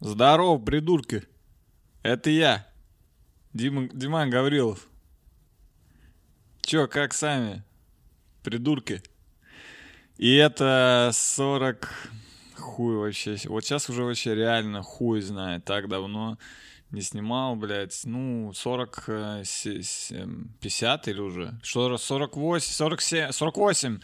Здорово, придурки. Это я. Дима, Диман Гаврилов. Чё, как сами? Придурки. И это 40... Хуй вообще. Вот сейчас уже вообще реально хуй знает. Так давно не снимал, блядь. Ну, 40... 50 или уже? Что, 48? 47? 48.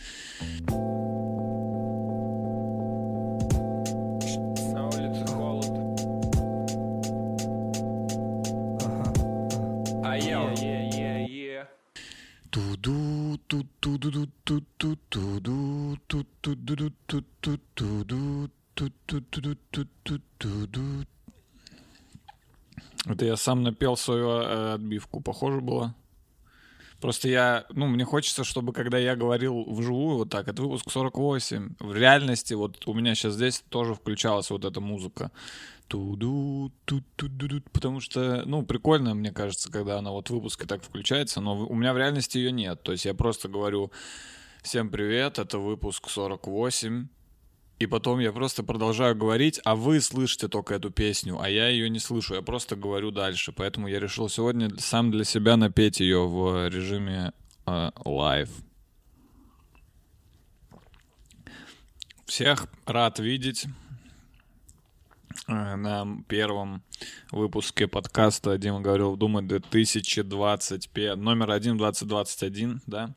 Это я сам напел свою э, отбивку. Похоже было. Просто я, ну, мне хочется, чтобы когда я говорил вживую вот так, это выпуск 48, в реальности вот у меня сейчас здесь тоже включалась вот эта музыка. Туду, ту потому что, ну, прикольно, мне кажется, когда она вот в выпуске так включается, но у меня в реальности ее нет. То есть я просто говорю «Всем привет, это выпуск 48», и потом я просто продолжаю говорить, а вы слышите только эту песню, а я ее не слышу, я просто говорю дальше. Поэтому я решил сегодня сам для себя напеть ее в режиме. Э, Всех рад видеть на первом выпуске подкаста Дима говорил, думаю, 2025, номер один 2021, да.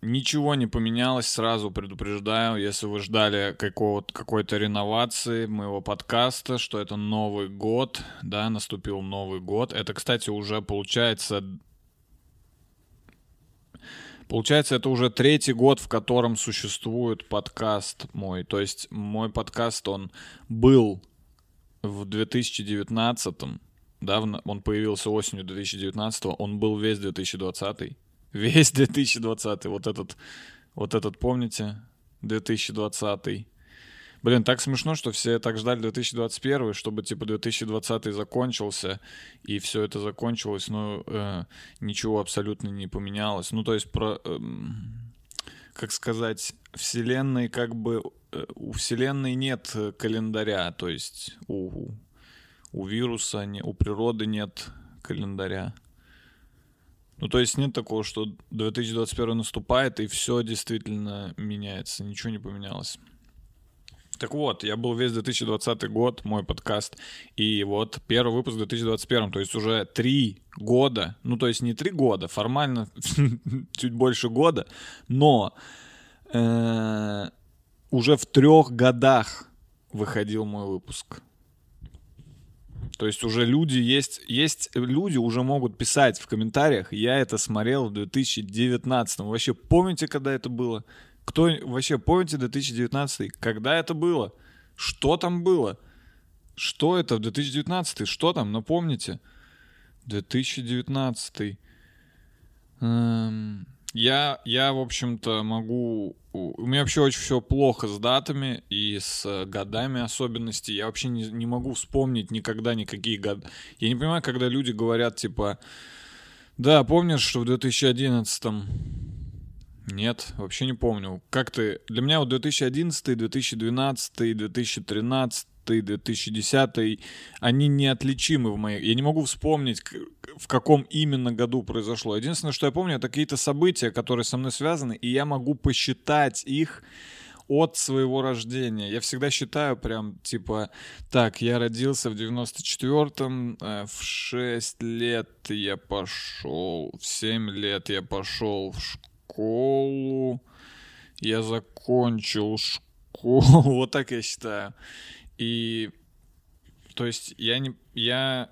Ничего не поменялось, сразу предупреждаю, если вы ждали какой-то реновации моего подкаста, что это Новый год, да, наступил Новый год. Это, кстати, уже получается... Получается, это уже третий год, в котором существует подкаст мой. То есть мой подкаст, он был в 2019 да, он появился осенью 2019, он был весь 2020. Весь 2020, вот этот, вот этот, помните, 2020. Блин, так смешно, что все так ждали 2021, чтобы типа 2020 закончился, и все это закончилось, но э, ничего абсолютно не поменялось. Ну, то есть, про, э, как сказать, Вселенной как бы... Э, у Вселенной нет календаря, то есть у, у вируса, не, у природы нет календаря. Ну, то есть нет такого, что 2021 наступает, и все действительно меняется, ничего не поменялось. Так вот, я был весь 2020 год, мой подкаст, и вот первый выпуск в 2021, то есть уже три года, ну, то есть не три года, формально чуть больше года, но э, уже в трех годах выходил мой выпуск. То есть уже люди есть, есть люди уже могут писать в комментариях, я это смотрел в 2019. Вы вообще помните, когда это было? Кто вообще помните 2019? Когда это было? Что там было? Что это в 2019? Что там? Напомните. 2019. Эм... Я, я, в общем-то, могу... У меня вообще очень все плохо с датами и с э, годами особенностей. Я вообще не, не могу вспомнить никогда никакие годы. Я не понимаю, когда люди говорят, типа... Да, помнишь, что в 2011 нет, вообще не помню. Как ты... Для меня вот 2011, 2012, 2013, 2010, они неотличимы в моей... Я не могу вспомнить, в каком именно году произошло. Единственное, что я помню, это какие-то события, которые со мной связаны, и я могу посчитать их от своего рождения. Я всегда считаю прям, типа, так, я родился в 94-м, э, в 6 лет я пошел, в 7 лет я пошел в школу, я закончил школу, вот так я считаю. И, то есть, я не, я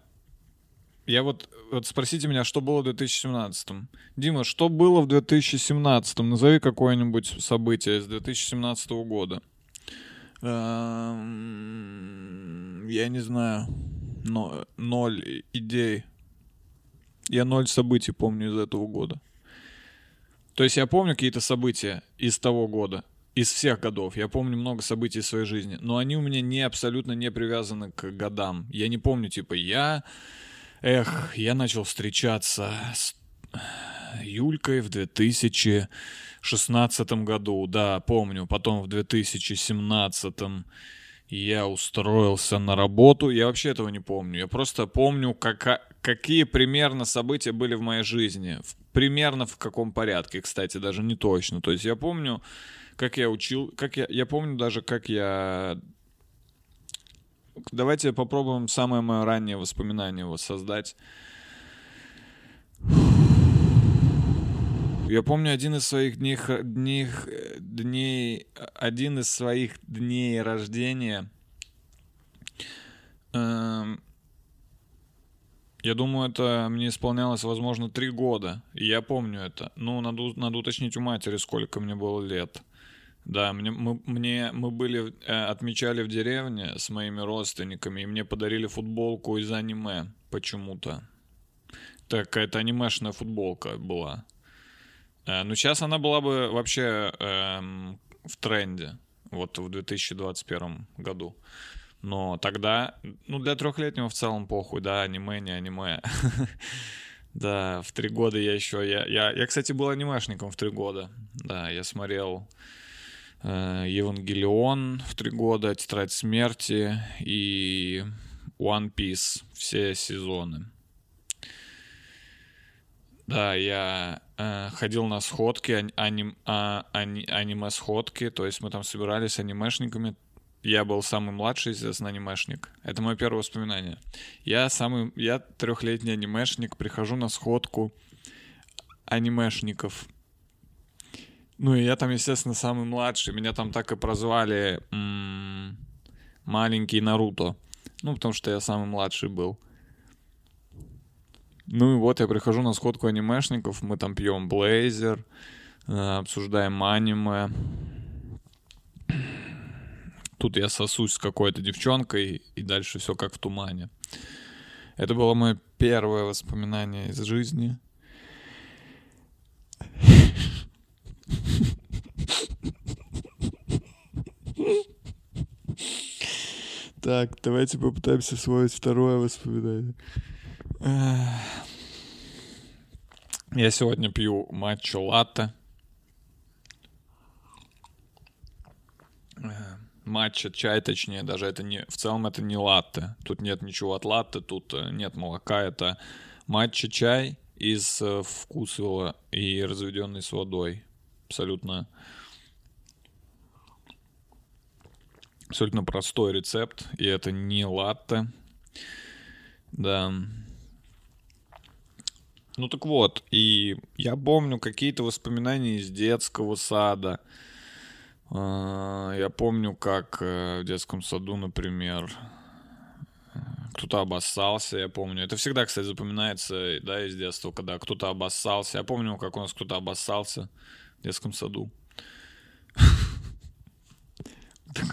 я вот, вот спросите меня, что было в 2017? Дима, что было в 2017? Назови какое-нибудь событие из 2017 года. Эм, я не знаю. Но, ноль идей. Я ноль событий помню из этого года. То есть я помню какие-то события из того года, из всех годов. Я помню много событий в своей жизни, но они у меня не абсолютно не привязаны к годам. Я не помню, типа, я эх, я начал встречаться с Юлькой в 2016 году, да, помню. Потом в 2017 я устроился на работу. Я вообще этого не помню. Я просто помню, как, какие примерно события были в моей жизни. В, примерно в каком порядке, кстати, даже не точно. То есть я помню, как я учил, как я, я помню даже, как я... Давайте попробуем самое мое раннее воспоминание воссоздать. Я помню один из своих дней, дней, дней, один из своих дней рождения. Эм, я думаю, это мне исполнялось, возможно, три года. Я помню это. Ну, надо, надо уточнить у матери, сколько мне было лет. Да, мне, мы, мне, мы были, э, отмечали в деревне с моими родственниками, и мне подарили футболку из аниме почему-то. Так, какая-то анимешная футболка была. Э, ну, сейчас она была бы вообще эм, в тренде, вот в 2021 году. Но тогда, ну, для трехлетнего в целом похуй, да, аниме, не аниме. Да, в три года я еще... Я, я, я, кстати, был анимешником в три года. Да, я смотрел э, Евангелион в три года, Тетрадь смерти и One Piece все сезоны. Да, я э, ходил на сходки, аним, а, ани, аниме-сходки, то есть мы там собирались анимешниками. Я был самый младший, естественно, анимешник. Это мое первое воспоминание. Я самый, я трехлетний анимешник, прихожу на сходку анимешников. Ну и я там, естественно, самый младший. Меня там так и прозвали м- маленький Наруто. Ну, потому что я самый младший был. Ну и вот я прихожу на сходку анимешников, мы там пьем блейзер, э, обсуждаем аниме. Тут я сосусь с какой-то девчонкой, и дальше все как в тумане. Это было мое первое воспоминание из жизни. Так, давайте попытаемся освоить второе воспоминание. Я сегодня пью матчу латте. Матча, чай, точнее, даже это не... В целом это не латте. Тут нет ничего от латте, тут э, нет молока. Это матча, чай из э, вкусвилла и разведенный с водой. Абсолютно... Абсолютно простой рецепт. И это не латте. Да. Ну так вот, и я помню какие-то воспоминания из детского сада. А, я помню, как э, в детском саду, например, кто-то обоссался, я помню. Это всегда, кстати, запоминается, да, из детства, когда кто-то обоссался. Я помню, как у нас кто-то обоссался в детском саду.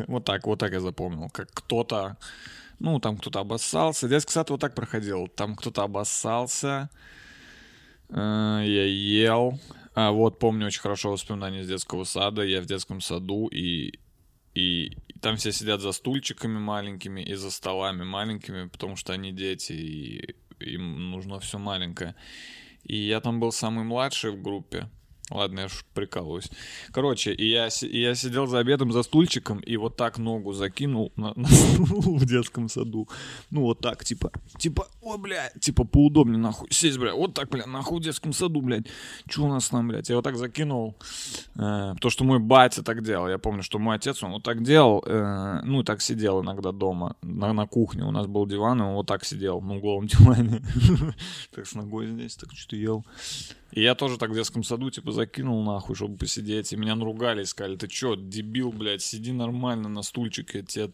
Вот так, вот так я запомнил. Как кто-то, ну, там кто-то обоссался. Детский сад вот так проходил. Там кто-то обоссался, я ел. А вот помню очень хорошо воспоминания из детского сада. Я в детском саду, и, и, там все сидят за стульчиками маленькими и за столами маленькими, потому что они дети, и им нужно все маленькое. И я там был самый младший в группе. Ладно, я ж прикалываюсь. Короче, и я, и я сидел за обедом за стульчиком и вот так ногу закинул на, на стул в детском саду. Ну, вот так, типа, типа, о, бля, типа, поудобнее, нахуй, сесть, бля, вот так, бля, нахуй в детском саду, блядь. Че у нас там, блядь? Я вот так закинул, э, потому что мой батя так делал. Я помню, что мой отец, он вот так делал, э, ну, так сидел иногда дома, на, на кухне. У нас был диван, и он вот так сидел на угловом диване. Так с ногой здесь, так что-то ел. И я тоже так в детском саду, типа, закинул нахуй, чтобы посидеть. И меня наругали, сказали, ты чё, дебил, блядь, сиди нормально на стульчике, тебе,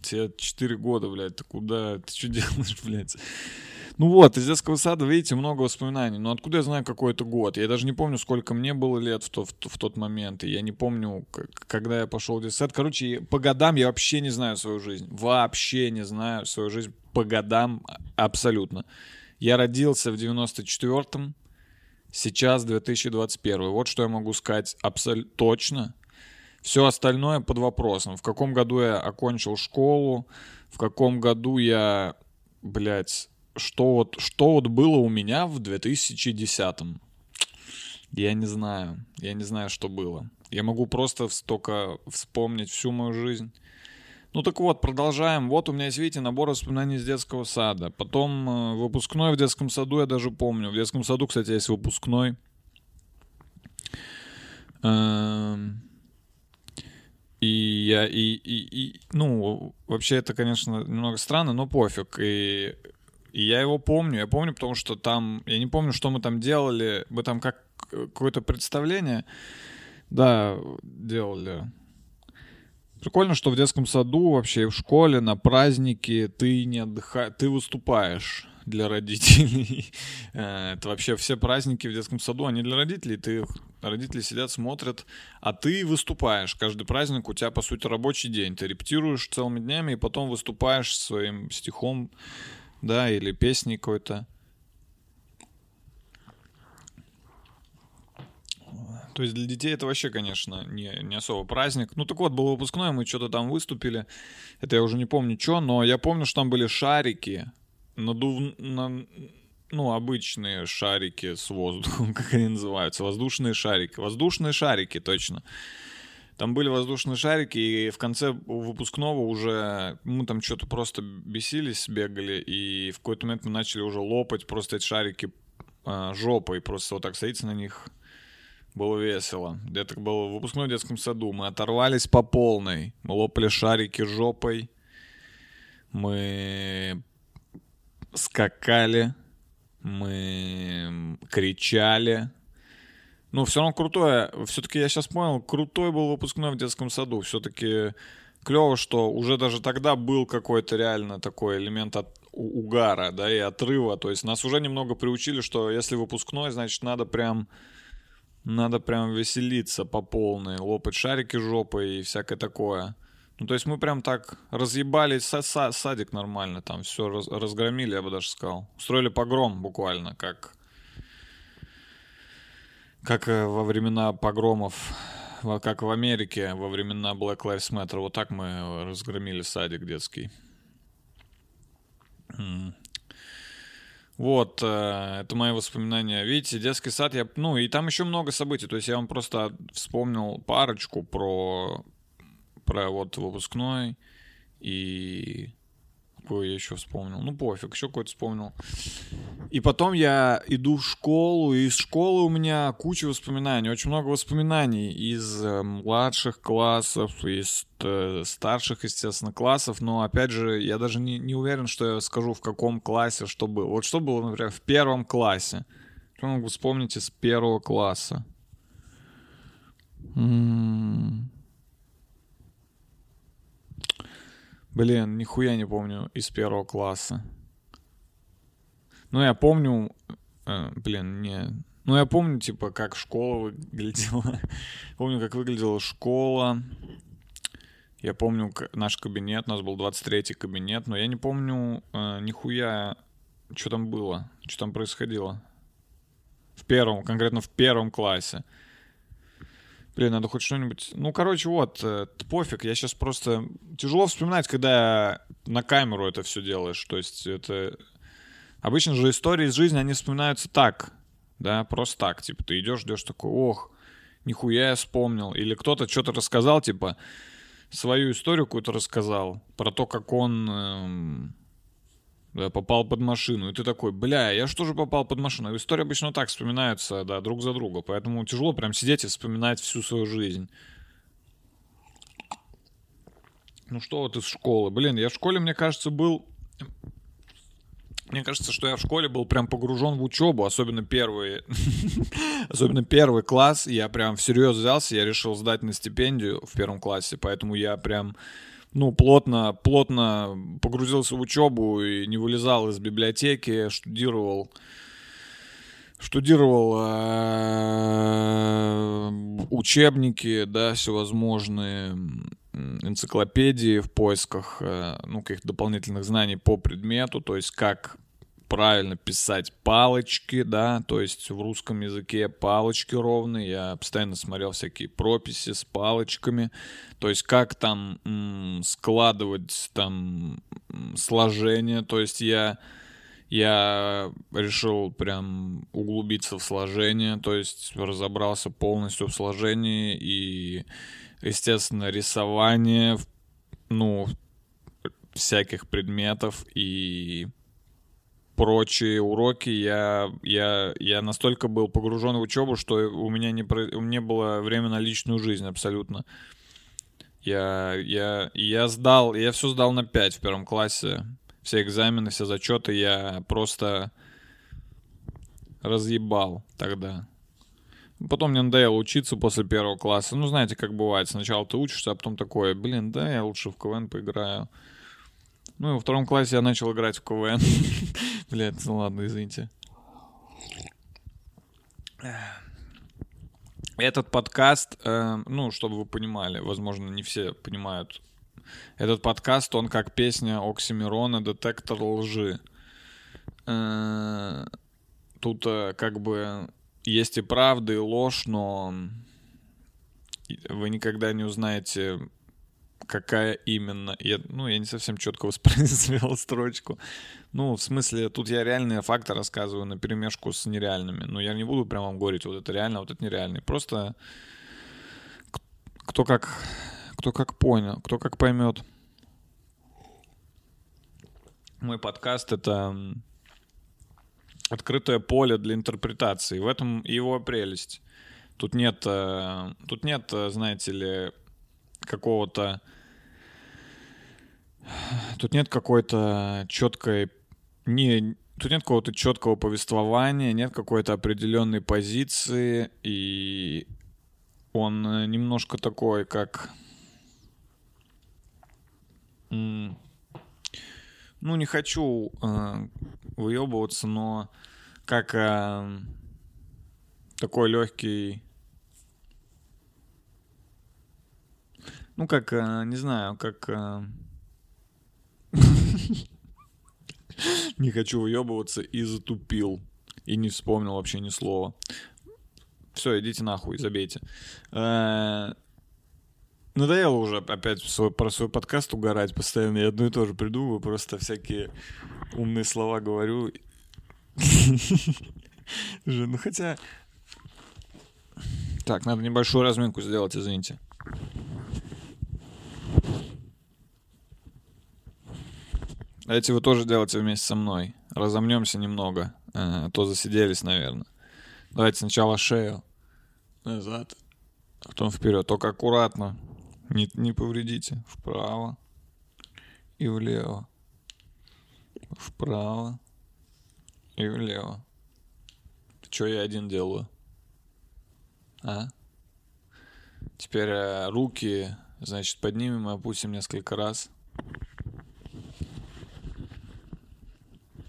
тебе 4 года, блядь, ты куда, ты что делаешь, блядь? Ну вот, из детского сада, видите, много воспоминаний. Но откуда я знаю, какой это год? Я даже не помню, сколько мне было лет в, то, в, в тот момент. И я не помню, когда я пошел в детский сад. Короче, по годам я вообще не знаю свою жизнь. Вообще не знаю свою жизнь по годам абсолютно. Я родился в 94-м, Сейчас 2021. Вот что я могу сказать абсолютно точно. Все остальное под вопросом. В каком году я окончил школу, в каком году я, блядь, что вот, что вот было у меня в 2010-м. Я не знаю. Я не знаю, что было. Я могу просто только вспомнить всю мою жизнь. Ну так вот, продолжаем. Вот у меня есть, видите, набор воспоминаний из детского сада. Потом э, выпускной в детском саду я даже помню. В детском саду, кстати, есть выпускной. Эм, и я, и, и, и, ну, вообще это, конечно, немного странно, но пофиг. И, и я его помню. Я помню, потому что там, я не помню, что мы там делали. Мы там как какое-то представление, да, делали Прикольно, что в детском саду, вообще и в школе, на празднике ты не отдыхаешь, ты выступаешь для родителей. Э, это вообще все праздники в детском саду, они для родителей. Ты, родители сидят, смотрят, а ты выступаешь. Каждый праздник у тебя, по сути, рабочий день. Ты репетируешь целыми днями и потом выступаешь своим стихом, да, или песней какой-то. То есть для детей это вообще, конечно, не, не особо праздник. Ну так вот, был выпускной, мы что-то там выступили. Это я уже не помню что, но я помню, что там были шарики, надув... на... ну, обычные шарики с воздухом, как они называются, воздушные шарики. Воздушные шарики, точно. Там были воздушные шарики, и в конце выпускного уже мы там что-то просто бесились, бегали, и в какой-то момент мы начали уже лопать просто эти шарики э, жопой, просто вот так садиться на них было весело. Это было в выпускном детском саду. Мы оторвались по полной. Мы лопали шарики жопой. Мы скакали. Мы кричали. Ну, все равно крутое. Все-таки я сейчас понял, крутой был выпускной в детском саду. Все-таки клево, что уже даже тогда был какой-то реально такой элемент от угара, да, и отрыва. То есть нас уже немного приучили, что если выпускной, значит, надо прям надо прям веселиться по полной, лопать шарики жопой и всякое такое. Ну, то есть мы прям так разъебали са са садик нормально, там все раз разгромили, я бы даже сказал. Устроили погром буквально, как, как э, во времена погромов, как в Америке во времена Black Lives Matter. Вот так мы разгромили садик детский. Вот, э, это мои воспоминания. Видите, детский сад, я, ну, и там еще много событий. То есть я вам просто вспомнил парочку про, про вот выпускной и какой я еще вспомнил? Ну, пофиг, еще какой-то вспомнил. И потом я иду в школу, и из школы у меня куча воспоминаний, очень много воспоминаний из э, младших классов, из э, старших, естественно, классов, но, опять же, я даже не, не уверен, что я скажу, в каком классе что было. Вот что было, например, в первом классе. Что могу вспомнить из первого класса? М-м-м. Блин, нихуя не помню из первого класса. Ну, я помню... Э, блин, не... Ну, я помню, типа, как школа выглядела. помню, как выглядела школа. Я помню наш кабинет, у нас был 23-й кабинет, но я не помню э, нихуя, что там было, что там происходило. В первом, конкретно в первом классе. Блин, надо хоть что-нибудь... Ну, короче, вот, э, пофиг. Я сейчас просто... Тяжело вспоминать, когда на камеру это все делаешь. То есть это... Обычно же истории из жизни, они вспоминаются так. Да, просто так. Типа ты идешь, идешь такой, ох, нихуя я вспомнил. Или кто-то что-то рассказал, типа, свою историю какую-то рассказал. Про то, как он... Эм да, попал под машину. И ты такой, бля, я что же попал под машину? Истории обычно так вспоминаются, да, друг за друга. Поэтому тяжело прям сидеть и вспоминать всю свою жизнь. Ну что вот из школы? Блин, я в школе, мне кажется, был... Мне кажется, что я в школе был прям погружен в учебу, особенно первый, особенно первый класс. Я прям всерьез взялся, я решил сдать на стипендию в первом классе, поэтому я прям ну, плотно, плотно погрузился в учебу и не вылезал из библиотеки, штудировал, штудировал э, учебники, да, всевозможные энциклопедии в поисках, э, ну, каких-то дополнительных знаний по предмету, то есть как правильно писать палочки, да, то есть в русском языке палочки ровные, я постоянно смотрел всякие прописи с палочками, то есть как там м, складывать там сложение, то есть я я решил прям углубиться в сложение, то есть разобрался полностью в сложении и, естественно, рисование, ну, всяких предметов и прочие уроки я, я, я настолько был погружен в учебу, что у меня не, у меня было время на личную жизнь абсолютно. Я, я, я сдал, я все сдал на 5 в первом классе. Все экзамены, все зачеты я просто разъебал тогда. Потом мне надоело учиться после первого класса. Ну, знаете, как бывает. Сначала ты учишься, а потом такое, блин, да, я лучше в КВН поиграю. Ну и во втором классе я начал играть в КВН. Блять, ну ладно, извините. Этот подкаст, э, ну, чтобы вы понимали, возможно, не все понимают. Этот подкаст, он как песня Оксимирона «Детектор лжи». Э, тут э, как бы есть и правда, и ложь, но вы никогда не узнаете какая именно. Я, ну, я не совсем четко воспроизвел строчку. Ну, в смысле, тут я реальные факты рассказываю на перемешку с нереальными. Но я не буду прямо вам говорить, вот это реально, вот это нереально. Просто кто как, кто как понял, кто как поймет. Мой подкаст — это открытое поле для интерпретации. В этом его прелесть. Тут нет, э, тут нет, э, знаете ли, какого-то Тут нет какой-то четкой... Не, тут нет какого-то четкого повествования, нет какой-то определенной позиции, и он э, немножко такой, как... Ну, не хочу э, выебываться, но как э, такой легкий... Ну, как, э, не знаю, как... Э, не хочу уебываться и затупил. И не вспомнил вообще ни слова. Все, идите нахуй, забейте. Э, надоело уже опять свой, про свой подкаст угорать постоянно. Я одно и то же придумываю, просто всякие умные слова говорю. Ну хотя... Так, надо небольшую разминку сделать, извините. Эти вы тоже делайте вместе со мной. Разомнемся немного. А то засиделись, наверное. Давайте сначала шею. Назад. Потом вперед. Только аккуратно. Не, не повредите. Вправо. И влево. Вправо. И влево. Что я один делаю? А? Теперь э, руки, значит, поднимем и опустим несколько раз.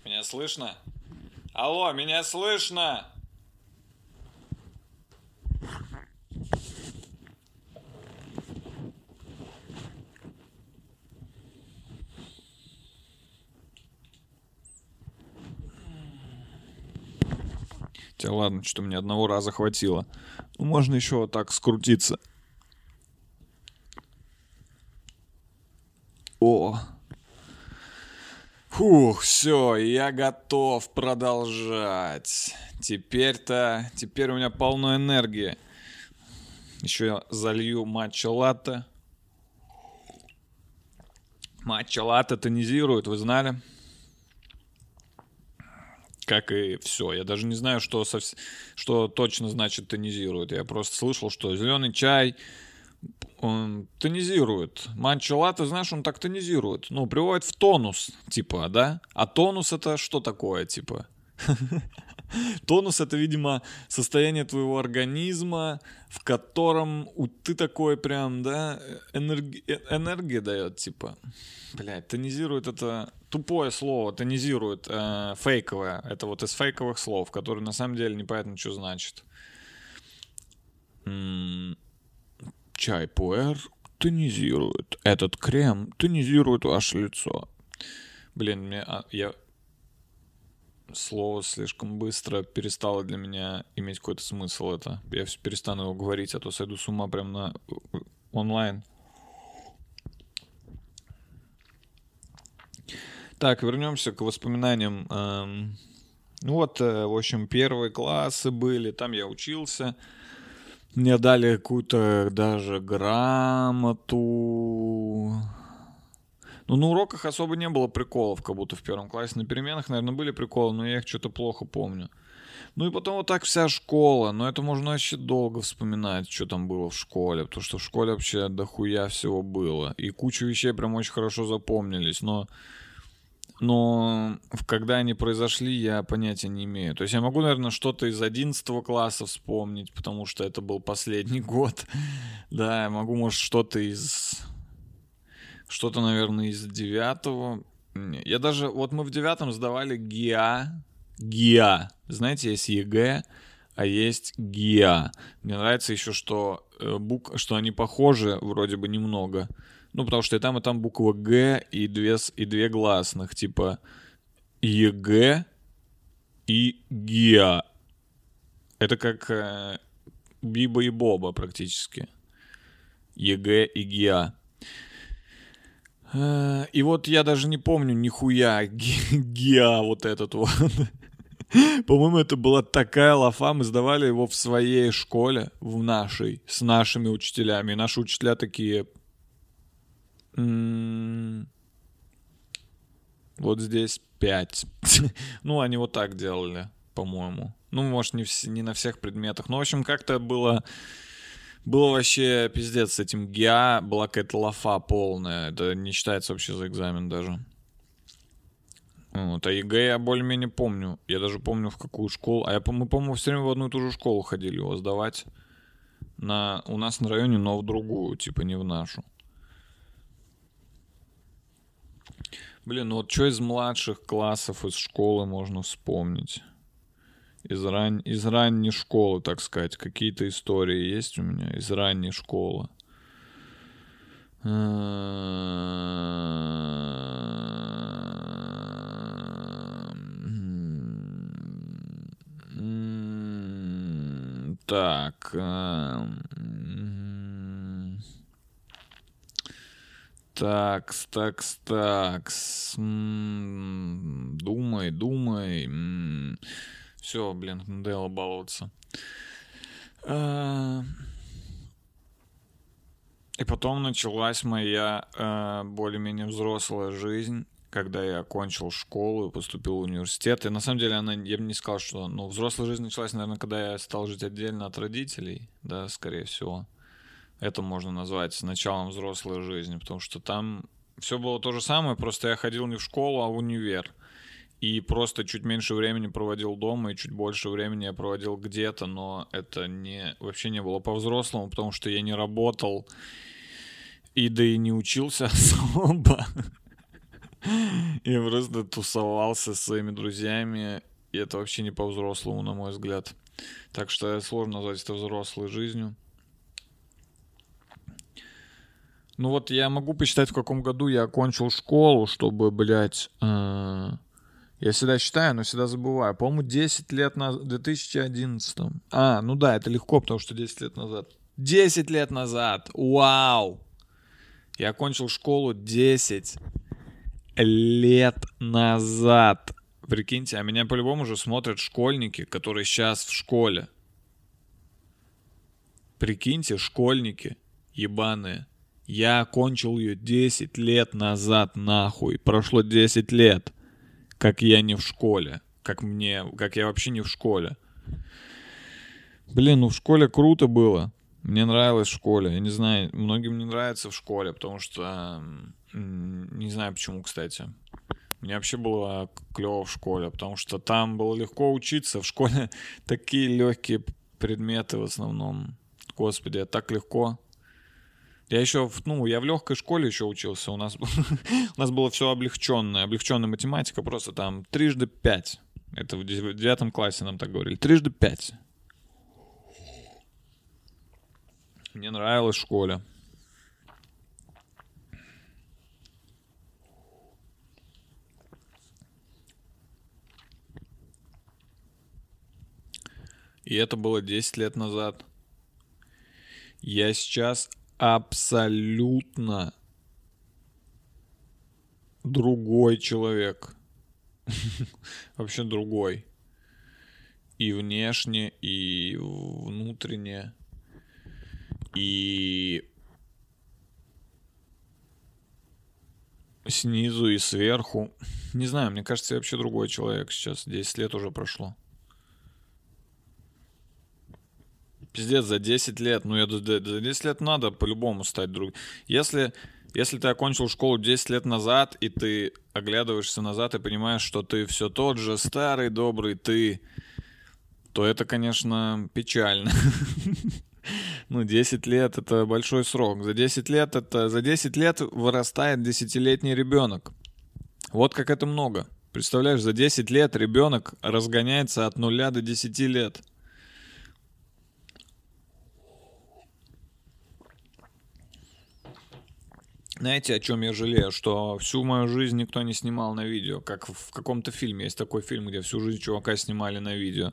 Меня слышно? Алло, меня слышно? Хотя ладно, что мне одного раза хватило. Ну, можно еще вот так скрутиться. О, Фух, все, я готов продолжать. Теперь-то, теперь у меня полно энергии. Еще залью матча латте. Матча латте тонизирует, вы знали? Как и все. Я даже не знаю, что, совс... что точно значит тонизирует. Я просто слышал, что зеленый чай он тонизирует. Манчо латте, знаешь, он так тонизирует. Ну, приводит в тонус, типа, да? А тонус это что такое, типа? Тонус это, видимо, состояние твоего организма, в котором ты такой прям, да, энерги... Э, энергия дает, типа. Блять, тонизирует это тупое слово, тонизирует, э, фейковое. Это вот из фейковых слов, которые на самом деле непонятно, что значит. М Чай пуэр тонизирует. Этот крем тонизирует ваше лицо. Блин, мне, а, я слово слишком быстро перестало для меня иметь какой-то смысл это. Я все перестану его говорить, а то сойду с ума прям на онлайн. Так, вернемся к воспоминаниям. Эм, ну вот, э, в общем, первые классы были, там я учился. Мне дали какую-то даже грамоту. Ну, на уроках особо не было приколов, как будто в первом классе. На переменах, наверное, были приколы, но я их что-то плохо помню. Ну и потом вот так вся школа. Но это можно вообще долго вспоминать, что там было в школе. Потому что в школе вообще дохуя всего было. И куча вещей прям очень хорошо запомнились. Но но когда они произошли, я понятия не имею. То есть я могу, наверное, что-то из 11 класса вспомнить, потому что это был последний год. Да, я могу, может, что-то из... Что-то, наверное, из 9 Я даже... Вот мы в девятом сдавали ГИА. ГИА. Знаете, есть ЕГЭ, а есть ГИА. Мне нравится еще, что, э, бук... что они похожи вроде бы немного. Ну, потому что и там, и там буква Г и две, и две гласных, типа ЕГЭ и ГИА. Это как э, Биба и Боба практически. ЕГЭ и ГИА. Э, и вот я даже не помню нихуя ГИА вот этот вот. По-моему, это была такая лафа. Мы сдавали его в своей школе, в нашей, с нашими учителями. И наши учителя такие, вот здесь 5. ну, они вот так делали, по-моему. Ну, может, не, в, не на всех предметах. Но, в общем, как-то было... Было вообще пиздец с этим ГИА, была какая-то лафа полная. Это не считается вообще за экзамен даже. Вот, а ЕГЭ я более-менее помню. Я даже помню, в какую школу. А я, мы, по-моему, все время в одну и ту же школу ходили его сдавать. На, у нас на районе, но в другую, типа не в нашу. Блин, ну вот что из младших классов, из школы можно вспомнить? Из, ран... из ранней школы, так сказать. Какие-то истории есть у меня из ранней школы. Так. Такс, такс, такс. Думай, думай. Все, блин, надоело баловаться. А, и потом началась моя э, более-менее взрослая жизнь, когда я окончил школу и поступил в университет. И на самом деле она, я бы не сказал, что... Ну, взрослая жизнь началась, наверное, когда я стал жить отдельно от родителей, да, скорее всего это можно назвать началом взрослой жизни, потому что там все было то же самое, просто я ходил не в школу, а в универ. И просто чуть меньше времени проводил дома, и чуть больше времени я проводил где-то, но это не, вообще не было по-взрослому, потому что я не работал, и да и не учился особо. Я просто тусовался со своими друзьями, и это вообще не по-взрослому, на мой взгляд. Так что сложно назвать это взрослой жизнью. Ну вот я могу посчитать, в каком году я окончил школу, чтобы, блядь... Э, я всегда считаю, но всегда забываю. По-моему, 10 лет назад... В 2011. А, ну да, это легко, потому что 10 лет назад. 10 лет назад! Вау! Я окончил школу 10 лет назад. Прикиньте, а меня по-любому же смотрят школьники, которые сейчас в школе. Прикиньте, школьники ебаные. Я окончил ее 10 лет назад, нахуй. Прошло 10 лет, как я не в школе. Как мне, как я вообще не в школе. Блин, ну в школе круто было. Мне нравилось в школе. Я не знаю, многим не нравится в школе, потому что... Не знаю почему, кстати. Мне вообще было клево в школе, потому что там было легко учиться. В школе такие легкие предметы в основном. Господи, так легко. Я еще, ну, я в легкой школе еще учился. У нас, у нас было все облегченное. Облегченная математика просто там трижды пять. Это в девятом классе нам так говорили. Трижды пять. Мне нравилось в школе. И это было 10 лет назад. Я сейчас абсолютно другой человек. Вообще другой. И внешне, и внутренне. И снизу и сверху. Не знаю, мне кажется, я вообще другой человек сейчас. 10 лет уже прошло. Пиздец, за 10 лет. Ну, я за 10 лет надо по-любому стать друг. Если, если ты окончил школу 10 лет назад, и ты оглядываешься назад и понимаешь, что ты все тот же старый, добрый ты, то это, конечно, печально. Ну, 10 лет — это большой срок. За 10 лет это... За 10 лет вырастает десятилетний ребенок. Вот как это много. Представляешь, за 10 лет ребенок разгоняется от нуля до 10 лет. Знаете, о чем я жалею? Что всю мою жизнь никто не снимал на видео. Как в каком-то фильме. Есть такой фильм, где всю жизнь чувака снимали на видео.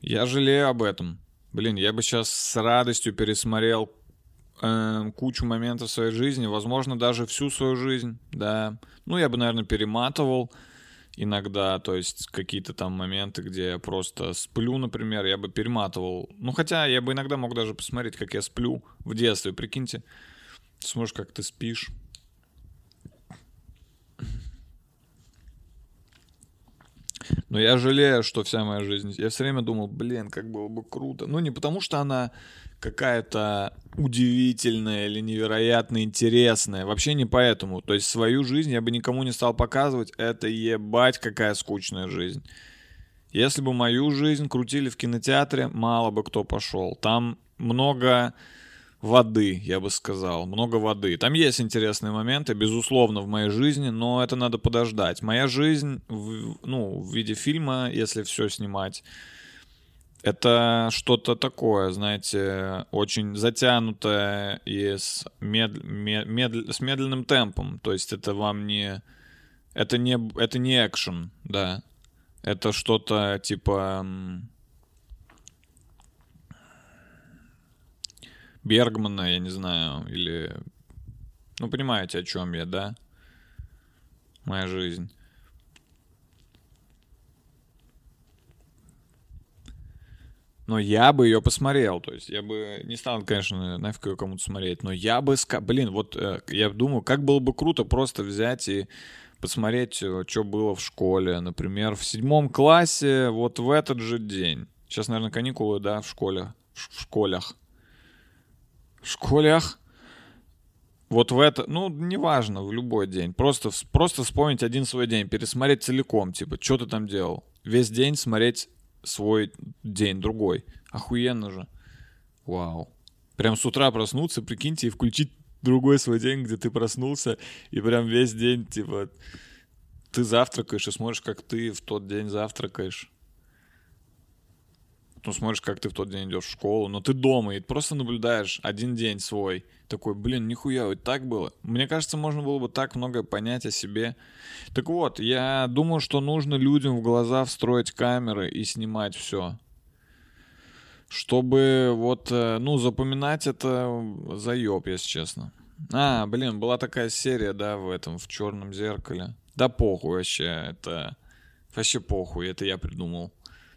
Я жалею об этом. Блин, я бы сейчас с радостью пересмотрел э, кучу моментов своей жизни, возможно, даже всю свою жизнь, да. Ну, я бы, наверное, перематывал иногда, то есть какие-то там моменты, где я просто сплю, например, я бы перематывал. Ну, хотя я бы иногда мог даже посмотреть, как я сплю в детстве, прикиньте. Сможешь, как ты спишь. Но я жалею, что вся моя жизнь... Я все время думал, блин, как было бы круто. Ну, не потому что она какая-то удивительная или невероятно интересная. Вообще не поэтому. То есть свою жизнь я бы никому не стал показывать. Это ебать какая скучная жизнь. Если бы мою жизнь крутили в кинотеатре, мало бы кто пошел. Там много воды, я бы сказал. Много воды. Там есть интересные моменты, безусловно, в моей жизни, но это надо подождать. Моя жизнь, в, ну, в виде фильма, если все снимать, это что-то такое, знаете, очень затянутое и с, мед, мед, мед, с медленным темпом. То есть это вам не... Это не, это не экшен, да. Это что-то типа Бергмана, я не знаю, или... Ну, понимаете, о чем я, да? Моя жизнь. Но я бы ее посмотрел, то есть я бы не стал, конечно, нафиг ее кому-то смотреть, но я бы, блин, вот э, я думаю, как было бы круто просто взять и посмотреть, э, что было в школе, например, в седьмом классе, вот в этот же день. Сейчас, наверное, каникулы, да, в школе, в школях в школях, вот в это, ну, неважно, в любой день. Просто, просто вспомнить один свой день, пересмотреть целиком, типа, что ты там делал. Весь день смотреть свой день, другой. Охуенно же. Вау. Прям с утра проснуться, прикиньте, и включить другой свой день, где ты проснулся, и прям весь день, типа, ты завтракаешь и смотришь, как ты в тот день завтракаешь ну, смотришь, как ты в тот день идешь в школу, но ты дома и просто наблюдаешь один день свой. Такой, блин, нихуя, вот так было. Мне кажется, можно было бы так много понять о себе. Так вот, я думаю, что нужно людям в глаза встроить камеры и снимать все. Чтобы вот, э, ну, запоминать это заеб, если честно. А, блин, была такая серия, да, в этом, в черном зеркале. Да похуй вообще, это... Вообще похуй, это я придумал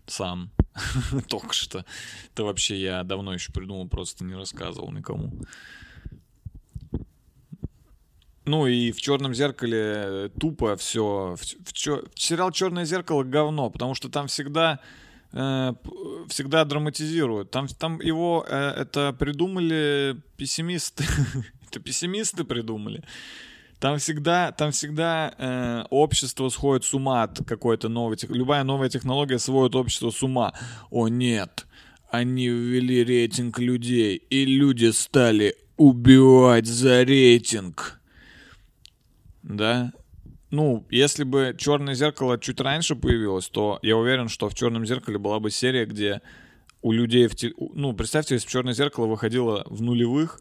сам. Только что. Это вообще я давно еще придумал, просто не рассказывал никому. Ну и в черном зеркале тупо все. В, в сериал Черное зеркало говно, потому что там всегда э, всегда драматизируют. Там, там его э, это придумали пессимисты. это пессимисты придумали. Там всегда, там всегда э, общество сходит с ума от какой-то новой технологии. Любая новая технология сводит общество с ума. О нет, они ввели рейтинг людей, и люди стали убивать за рейтинг. Да? Ну, если бы черное зеркало чуть раньше появилось, то я уверен, что в черном зеркале была бы серия, где у людей в те... ну представьте, если бы черное зеркало выходило в нулевых,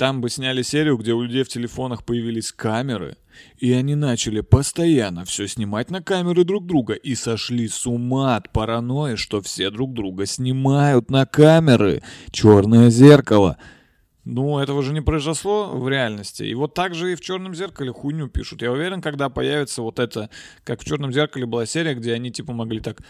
там бы сняли серию, где у людей в телефонах появились камеры, и они начали постоянно все снимать на камеры друг друга и сошли с ума от паранойи, что все друг друга снимают на камеры. Черное зеркало. Ну, этого же не произошло в реальности. И вот так же и в «Черном зеркале» хуйню пишут. Я уверен, когда появится вот это, как в «Черном зеркале» была серия, где они типа могли так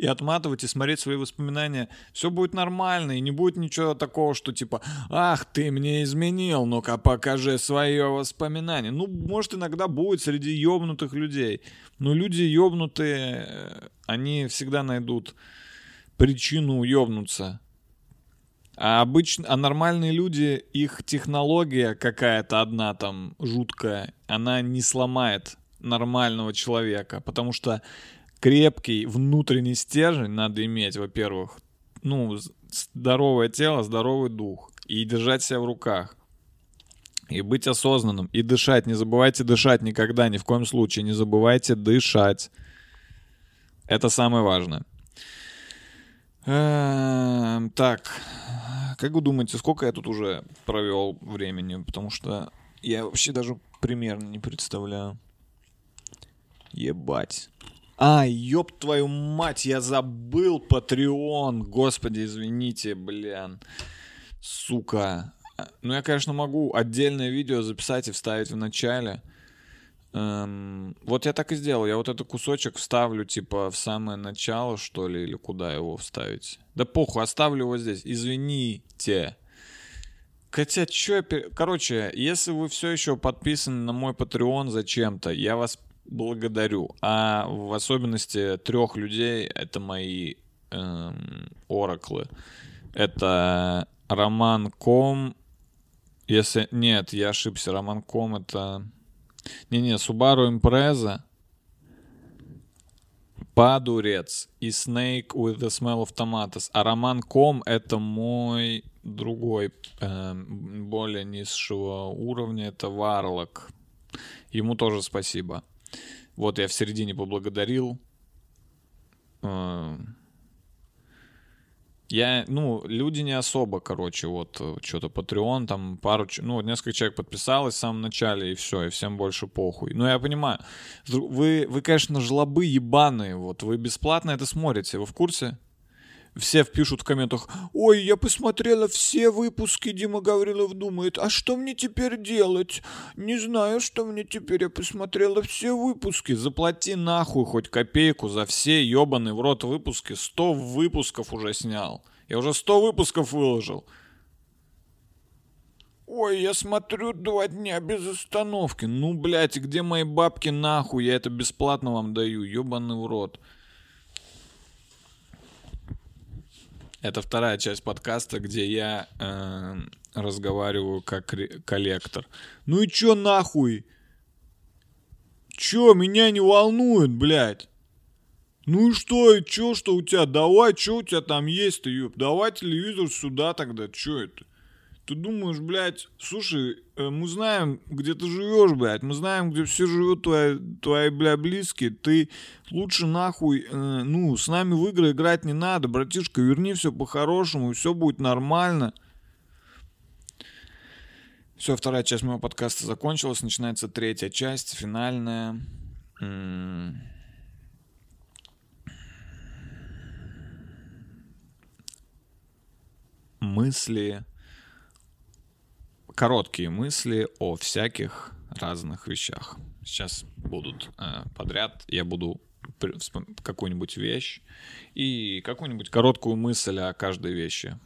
и отматывать, и смотреть свои воспоминания. Все будет нормально, и не будет ничего такого, что типа, ах, ты мне изменил, ну-ка покажи свое воспоминание. Ну, может, иногда будет среди ёбнутых людей. Но люди ёбнутые, э, они всегда найдут причину ёбнуться. А обычно, а нормальные люди, их технология какая-то одна там жуткая, она не сломает нормального человека, потому что крепкий внутренний стержень надо иметь, во-первых, ну, здоровое тело, здоровый дух, и держать себя в руках, и быть осознанным, и дышать. Не забывайте дышать никогда, ни в коем случае. Не забывайте дышать. Это самое важное. Эм, так, как вы думаете, сколько я тут уже провел времени? Потому что я вообще даже примерно не представляю. Ебать. А, ёб твою мать, я забыл Patreon. Господи, извините, блин. Сука. Ну, я, конечно, могу отдельное видео записать и вставить в начале. Эм, вот я так и сделал. Я вот этот кусочек вставлю, типа, в самое начало, что ли, или куда его вставить. Да похуй, оставлю его здесь. Извините. Хотя, чё я... Короче, если вы все еще подписаны на мой Patreon зачем-то, я вас благодарю. А в особенности трех людей это мои эм, ораклы. Это Роман Ком. Если... Нет, я ошибся. Роман Ком это... Не-не, Subaru Impreza. Падурец и Snake with the Smell of Tomatoes. А Роман Ком это мой другой, э, более низшего уровня. Это Варлок. Ему тоже спасибо. Вот я в середине поблагодарил. Э, я, ну, люди не особо, короче, вот, что-то Patreon, там пару, ну, несколько человек подписалось в самом начале, и все, и всем больше похуй. Ну, я понимаю, вы, вы, конечно, жлобы ебаные, вот, вы бесплатно это смотрите, вы в курсе? Все впишут в комментах, ой, я посмотрела все выпуски, Дима Гаврилов думает, а что мне теперь делать? Не знаю, что мне теперь, я посмотрела все выпуски. Заплати нахуй хоть копейку за все ебаные в рот выпуски, 100 выпусков уже снял. Я уже 100 выпусков выложил. Ой, я смотрю два дня без остановки. Ну, блядь, где мои бабки нахуй? Я это бесплатно вам даю, ебаный в рот. Это вторая часть подкаста, где я э, разговариваю как коллектор. Ну и чё нахуй? Чё, меня не волнует, блядь? Ну и что, и чё, что у тебя? Давай, чё у тебя там есть-то, ёб? Давай телевизор сюда тогда, чё это? Ты думаешь, блядь, слушай, э, мы знаем, где ты живешь, блядь, мы знаем, где все живут твои, твои, бля, близкие, ты лучше нахуй, э, ну, с нами в игры играть не надо, братишка, верни все по-хорошему, все будет нормально. Все, вторая часть моего подкаста закончилась, начинается третья часть, финальная. мысли короткие мысли о всяких разных вещах. Сейчас будут э, подряд, я буду какую-нибудь вещь и какую-нибудь короткую мысль о каждой вещи.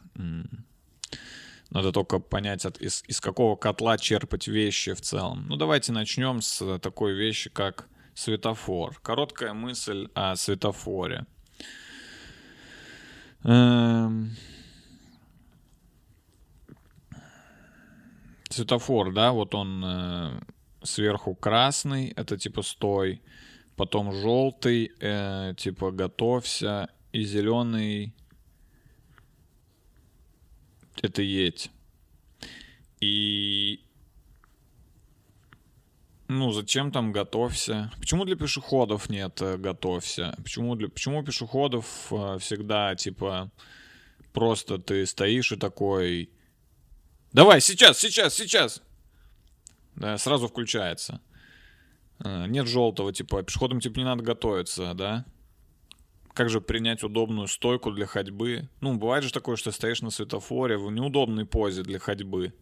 Надо только понять, от, из, из какого котла черпать вещи в целом. Ну, давайте начнем с такой вещи, как светофор. Короткая мысль о светофоре. Эм... светофор, да, вот он э, сверху красный, это типа стой, потом желтый, э, типа готовься, и зеленый это едь. И ну, зачем там готовься? Почему для пешеходов нет э, готовься? Почему, для, почему пешеходов э, всегда, типа, просто ты стоишь и такой, Давай, сейчас, сейчас, сейчас. Да, сразу включается. А, нет желтого, типа, пешеходам, типа, не надо готовиться, да? как же принять удобную стойку для ходьбы? Ну, бывает же такое, что стоишь на светофоре в неудобной позе для ходьбы.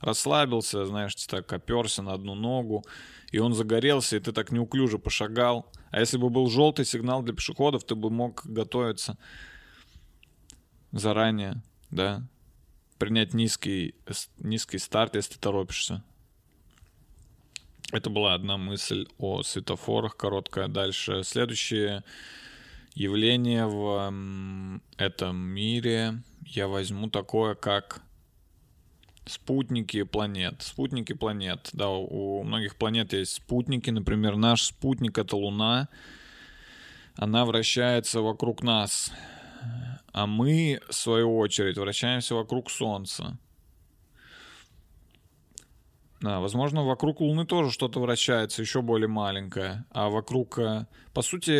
Расслабился, знаешь, так оперся на одну ногу, и он загорелся, и ты так неуклюже пошагал. А если бы был желтый сигнал для пешеходов, ты бы мог готовиться заранее, да, принять низкий, низкий старт, если ты торопишься. Это была одна мысль о светофорах, короткая. Дальше следующее явление в этом мире я возьму такое, как спутники планет. Спутники планет. Да, у многих планет есть спутники. Например, наш спутник — это Луна. Она вращается вокруг нас. А мы, в свою очередь, вращаемся вокруг Солнца. Да, возможно, вокруг Луны тоже что-то вращается, еще более маленькое. А вокруг... Э, по сути,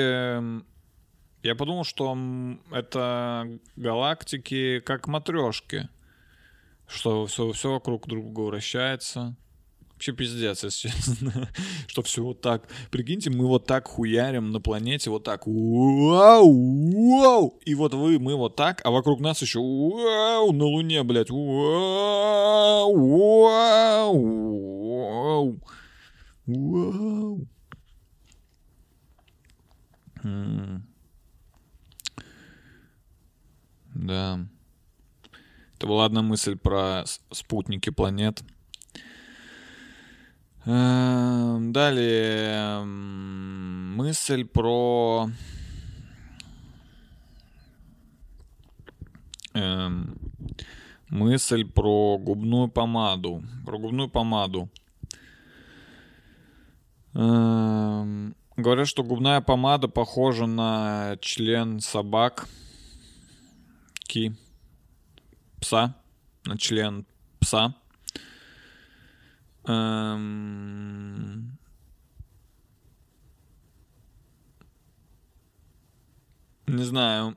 я подумал, что это галактики как матрешки. Что все, все вокруг друг друга вращается. Вообще пиздец, если честно. что все вот так. Прикиньте, мы вот так хуярим на планете, вот так. Вау, вау. И вот вы, мы вот так, а вокруг нас еще вау, на Луне, блядь. Вау, вау, вау. Вау. Да. Это была одна мысль про спутники планет. Эм, далее мысль про эм, мысль про губную помаду. Про губную помаду. Эм, говорят, что губная помада похожа на член собак ки пса, на член пса. Эм... Не знаю.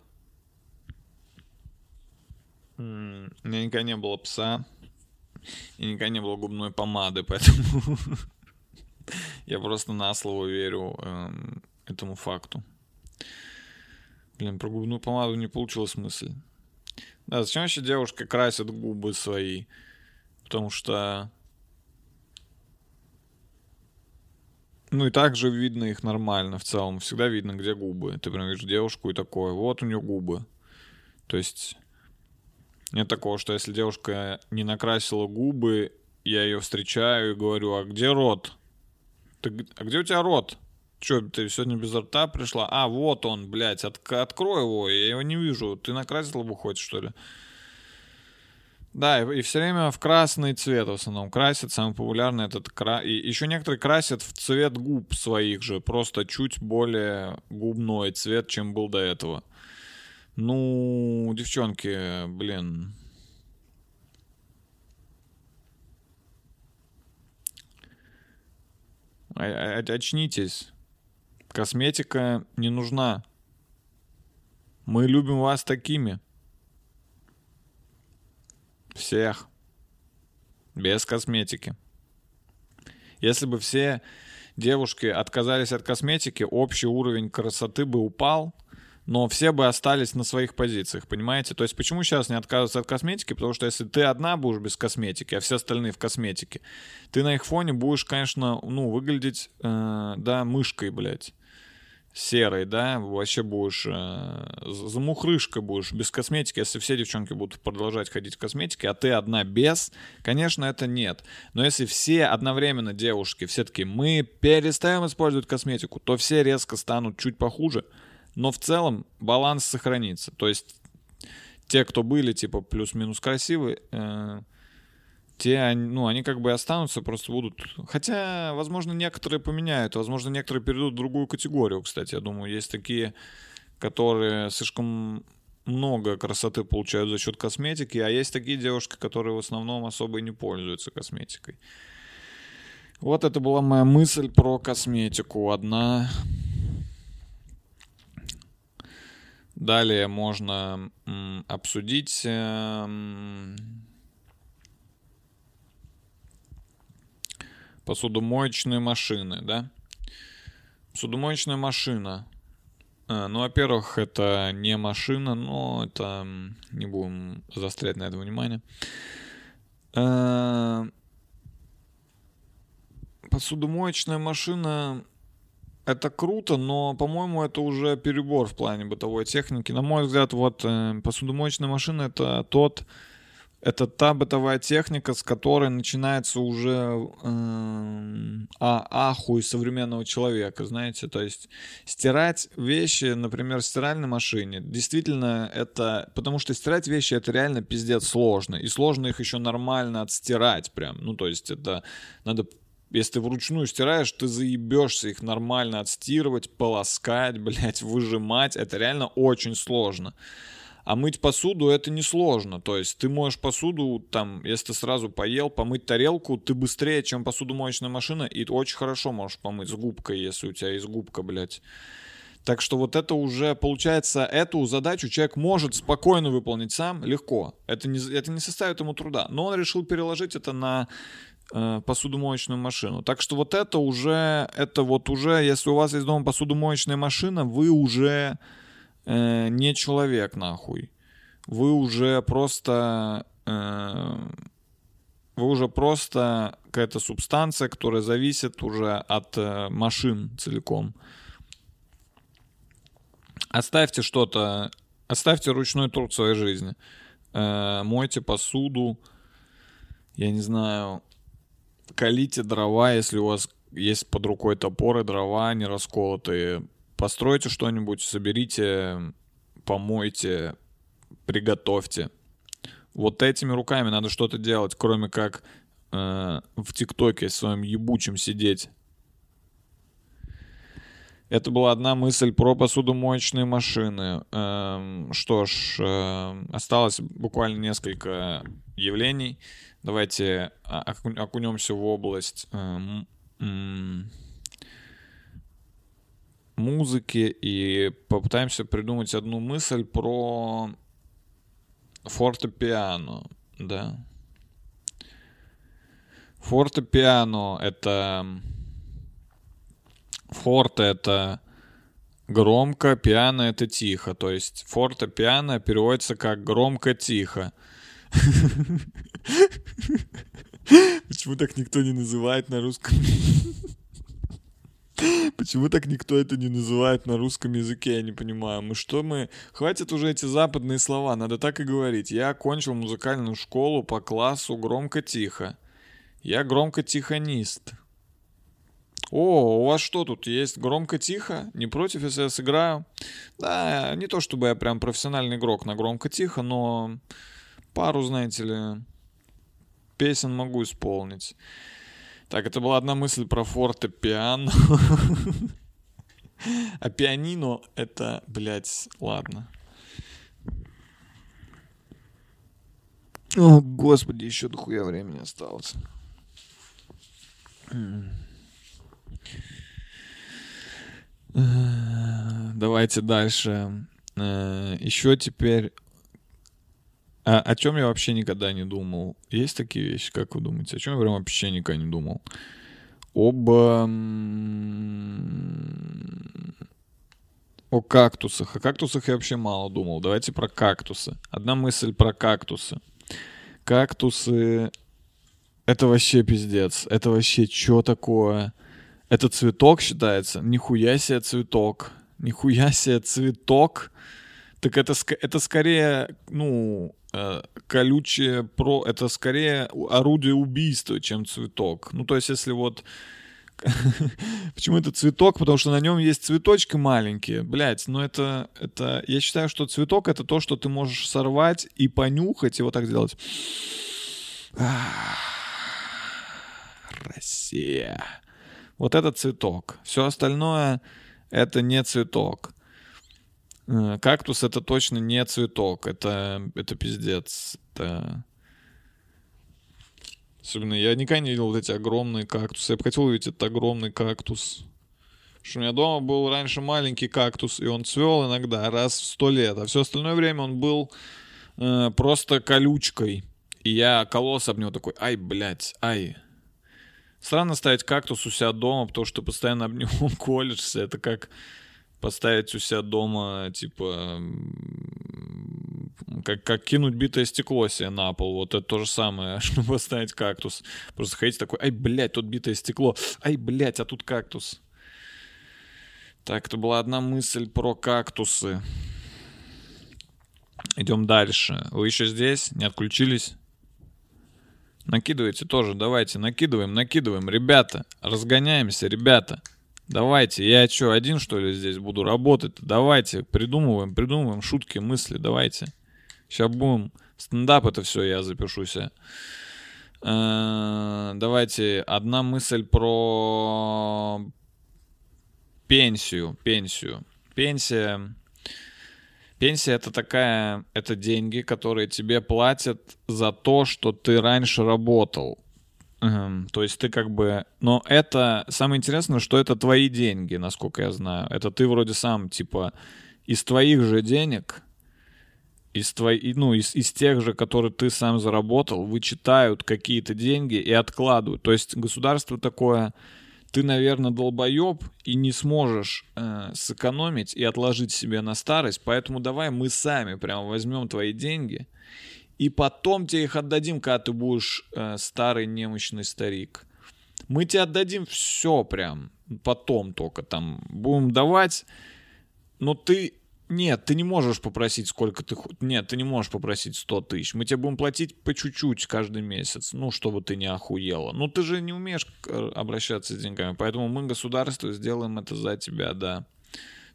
У меня никогда не было пса. И никогда не было губной помады, поэтому я просто на слово верю эм, этому факту. Блин, про губную помаду не получилась мысль. Да, зачем вообще девушка красит губы свои? Потому что... Ну и так же видно их нормально в целом. Всегда видно, где губы. Ты прям видишь девушку и такое. Вот у нее губы. То есть нет такого, что если девушка не накрасила губы, я ее встречаю и говорю, а где рот? Ты, а где у тебя рот? Че, ты сегодня без рта пришла? А, вот он, блядь, от, открой его, я его не вижу. Ты накрасила бы хоть, что ли? Да, и, и все время в красный цвет в основном красят. Самый популярный этот кра... И еще некоторые красят в цвет губ своих же. Просто чуть более губной цвет, чем был до этого. Ну, девчонки, блин. Очнитесь. Косметика не нужна. Мы любим вас такими. Всех. Без косметики. Если бы все девушки отказались от косметики, общий уровень красоты бы упал, но все бы остались на своих позициях, понимаете? То есть почему сейчас не отказываются от косметики? Потому что если ты одна будешь без косметики, а все остальные в косметике, ты на их фоне будешь, конечно, ну, выглядеть, э, да, мышкой, блядь серой, да, вообще будешь э, замухрышка будешь без косметики, если все девчонки будут продолжать ходить в косметике, а ты одна без, конечно, это нет. Но если все одновременно девушки, все таки мы перестаем использовать косметику, то все резко станут чуть похуже, но в целом баланс сохранится. То есть те, кто были типа плюс-минус красивые, э, те, ну, они как бы останутся, просто будут... Хотя, возможно, некоторые поменяют, возможно, некоторые перейдут в другую категорию, кстати, я думаю. Есть такие, которые слишком много красоты получают за счет косметики, а есть такие девушки, которые в основном особо и не пользуются косметикой. Вот это была моя мысль про косметику. Одна. Далее можно м, обсудить... Э, посудомоечные машины, да? Посудомоечная машина. А, ну, во-первых, это не машина, но это... Не будем заострять на это внимание. А, посудомоечная машина это круто, но, по-моему, это уже перебор в плане бытовой техники. На мой взгляд, вот э, посудомоечная машина это тот, это та бытовая техника, с которой начинается уже э, а, ахуй современного человека, знаете, то есть стирать вещи, например, в стиральной машине, действительно это, потому что стирать вещи это реально пиздец сложно, и сложно их еще нормально отстирать прям, ну то есть это надо если ты вручную стираешь, ты заебешься их нормально отстирывать, полоскать, блядь, выжимать. Это реально очень сложно. А мыть посуду это несложно. То есть ты моешь посуду, там, если ты сразу поел, помыть тарелку, ты быстрее, чем посудомоечная машина, и очень хорошо можешь помыть с губкой, если у тебя есть губка, блядь. Так что вот это уже, получается, эту задачу человек может спокойно выполнить сам, легко. Это не, это не составит ему труда. Но он решил переложить это на Э, посудомоечную машину. Так что вот это уже, это вот уже, если у вас есть дома посудомоечная машина, вы уже э, не человек нахуй. Вы уже просто, э, вы уже просто какая-то субстанция, которая зависит уже от э, машин целиком. Оставьте что-то, оставьте ручной труд в своей жизни. Э, мойте посуду, я не знаю, Колите дрова, если у вас есть под рукой топоры, дрова не расколотые. Постройте что-нибудь, соберите, помойте, приготовьте. Вот этими руками надо что-то делать, кроме как э, в ТикТоке своем ебучем сидеть. Это была одна мысль про посудомоечные машины. Эм, что ж, э, осталось буквально несколько явлений. Давайте окунемся в область э, музыки и попытаемся придумать одну мысль про фортепиано, да. Фортепиано — это... Форте — это громко, пиано — это тихо. То есть форте-пиано переводится как громко-тихо. Почему так никто не называет на русском? Почему так никто это не называет на русском языке, я не понимаю. Мы что мы... Хватит уже эти западные слова, надо так и говорить. Я окончил музыкальную школу по классу громко-тихо. Я громко-тихонист. О, у вас что тут есть громко-тихо? Не против, если я сыграю? Да, не то чтобы я прям профессиональный игрок на громко-тихо, но пару, знаете ли, песен могу исполнить. Так, это была одна мысль про форте-пиано. А пианино это, блядь, ладно. О, господи, еще дохуя времени осталось. Давайте дальше. Э, еще теперь а, о чем я вообще никогда не думал? Есть такие вещи, как вы думаете? О чем я прям вообще никогда не думал? Об... О кактусах. О кактусах я вообще мало думал. Давайте про кактусы. Одна мысль про кактусы. Кактусы... Это вообще пиздец. Это вообще что такое? Это цветок считается? Нихуя себе цветок. Нихуя себе цветок. Так это, это скорее, ну, колючее про... Это скорее орудие убийства, чем цветок. Ну, то есть, если вот... Почему это цветок? Потому что на нем есть цветочки маленькие. Блять, но это, это... Я считаю, что цветок — это то, что ты можешь сорвать и понюхать, и вот так сделать. Россия. Вот это цветок. Все остальное — это не цветок. Э, кактус это точно не цветок, это, это пиздец. Это... Особенно я никогда не видел вот эти огромные кактусы. Я бы хотел увидеть этот огромный кактус. Потому что у меня дома был раньше маленький кактус, и он цвел иногда раз в сто лет, а все остальное время он был э, просто колючкой. И я кололся об него такой, ай, блядь, ай. Странно ставить кактус у себя дома, потому что постоянно об него колешься. Это как поставить у себя дома, типа, как, как кинуть битое стекло себе на пол. Вот это то же самое, поставить кактус. Просто ходить такой, ай, блядь, тут битое стекло. Ай, блядь, а тут кактус. Так, это была одна мысль про кактусы. Идем дальше. Вы еще здесь? Не отключились? Накидывайте тоже, давайте, накидываем, накидываем. Ребята, разгоняемся, ребята. Давайте, я что, один что ли здесь буду работать? Давайте, придумываем, придумываем шутки, мысли, давайте. Сейчас будем. Стендап это все, я запишусь. Э, давайте, одна мысль про пенсию, пенсию. Пенсия Пенсия это такая, это деньги, которые тебе платят за то, что ты раньше работал. Эм, то есть ты как бы... Но это... Самое интересное, что это твои деньги, насколько я знаю. Это ты вроде сам, типа, из твоих же денег, из, твои, ну, из, из тех же, которые ты сам заработал, вычитают какие-то деньги и откладывают. То есть государство такое ты, наверное, долбоеб и не сможешь э, сэкономить и отложить себе на старость, поэтому давай мы сами прям возьмем твои деньги и потом тебе их отдадим, когда ты будешь э, старый немощный старик. Мы тебе отдадим все прям, потом только там будем давать, но ты нет, ты не можешь попросить сколько ты... Нет, ты не можешь попросить 100 тысяч. Мы тебе будем платить по чуть-чуть каждый месяц. Ну, чтобы ты не охуела. Ну, ты же не умеешь обращаться с деньгами. Поэтому мы, государство, сделаем это за тебя, да.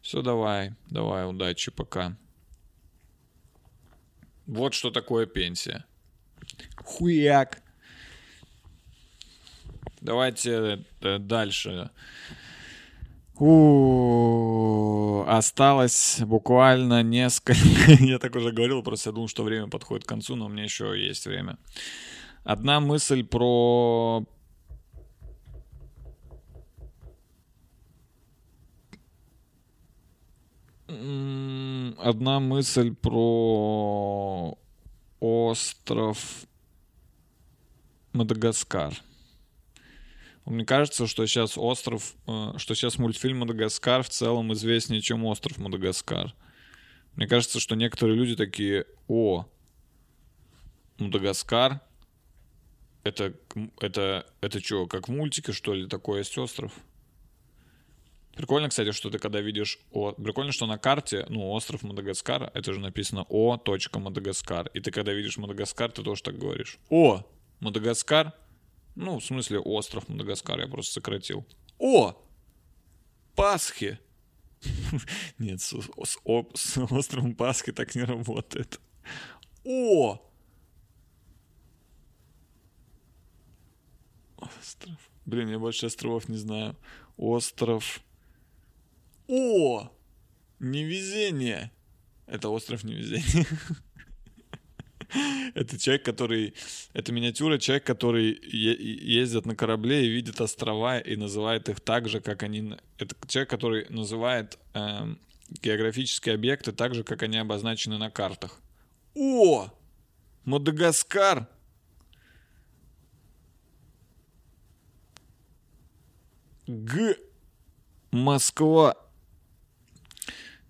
Все, давай. Давай, удачи, пока. Вот что такое пенсия. Хуяк. Давайте э, дальше. У осталось буквально несколько. я так уже говорил, просто я думал, что время подходит к концу, но у меня еще есть время. Одна мысль про одна мысль про остров Мадагаскар. Мне кажется, что сейчас остров, э, что сейчас мультфильм Мадагаскар в целом известнее, чем остров Мадагаскар. Мне кажется, что некоторые люди такие, о, Мадагаскар, это, это, это что, как в мультике, что ли, такое есть остров? Прикольно, кстати, что ты когда видишь... О, прикольно, что на карте, ну, остров Мадагаскар, это же написано О. Мадагаскар. И ты когда видишь Мадагаскар, ты тоже так говоришь. О, Мадагаскар, ну, в смысле, остров Мадагаскар я просто сократил. О! Пасхи! Нет, с, с, с островом Пасхи так не работает. О! Остров. Блин, я больше островов не знаю. Остров. О! Невезение. Это остров невезения. Это человек, который... Это миниатюра человек, который ездит на корабле и видит острова и называет их так же, как они... Это человек, который называет э, географические объекты так же, как они обозначены на картах. О! Мадагаскар! Г. Москва.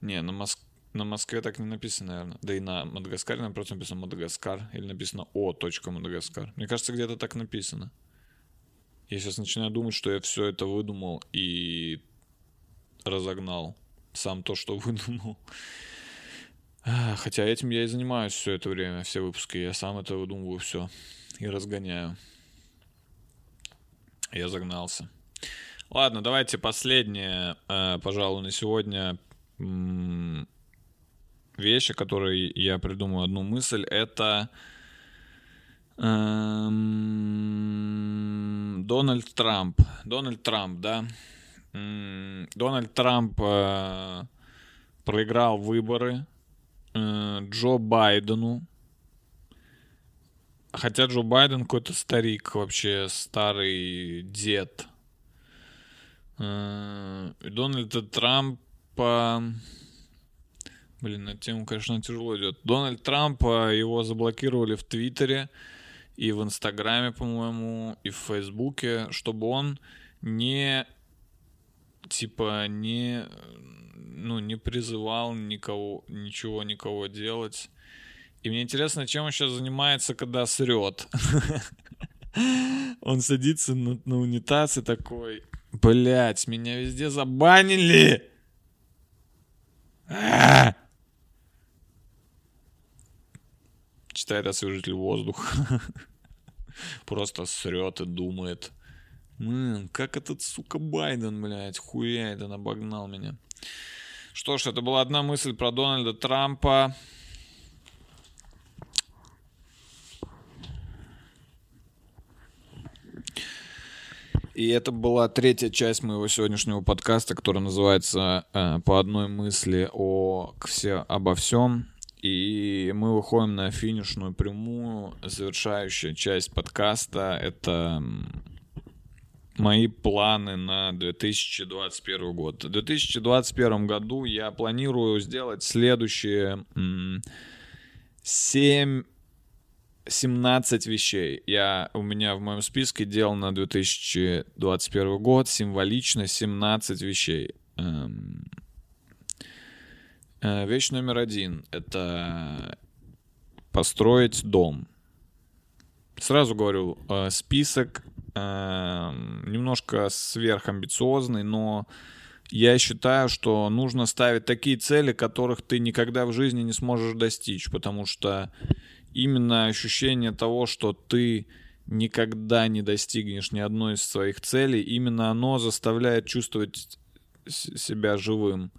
Не, на Москву на Москве так не написано, наверное. Да и на Мадагаскаре нам просто написано Мадагаскар. Или написано О. Мадагаскар. Мне кажется, где-то так написано. Я сейчас начинаю думать, что я все это выдумал и разогнал. Сам то, что выдумал. Хотя этим я и занимаюсь все это время, все выпуски. Я сам это выдумываю все и разгоняю. Я загнался. Ладно, давайте последнее, э, пожалуй, на сегодня вещи, которые я придумаю одну мысль, это эм, Дональд Трамп. Дональд Трамп, да. Дональд Трамп э, проиграл выборы э, Джо Байдену. Хотя Джо Байден какой-то старик, вообще старый дед. Э, Дональда Трампа... Блин, на тему, конечно, тяжело идет. Дональд Трамп, а, его заблокировали в Твиттере и в Инстаграме, по-моему, и в Фейсбуке, чтобы он не типа не, ну, не призывал никого, ничего никого делать. И мне интересно, чем он сейчас занимается, когда срет. Он садится на, на унитаз и такой, блять, меня везде забанили. Читает освежитель воздуха. Просто срет и думает. Мэн, как этот, сука, Байден, блядь, хуяет, он обогнал меня. Что ж, это была одна мысль про Дональда Трампа. И это была третья часть моего сегодняшнего подкаста, который называется э, «По одной мысли о все, обо всем». И мы выходим на финишную прямую. Завершающая часть подкаста — это мои планы на 2021 год. В 2021 году я планирую сделать следующие 7 17 вещей. Я, у меня в моем списке дел на 2021 год символично 17 вещей. Эм, э, вещь номер один — это построить дом. Сразу говорю, э, список эм, немножко сверхамбициозный, но я считаю, что нужно ставить такие цели, которых ты никогда в жизни не сможешь достичь, потому что именно ощущение того, что ты никогда не достигнешь ни одной из своих целей, именно оно заставляет чувствовать себя живым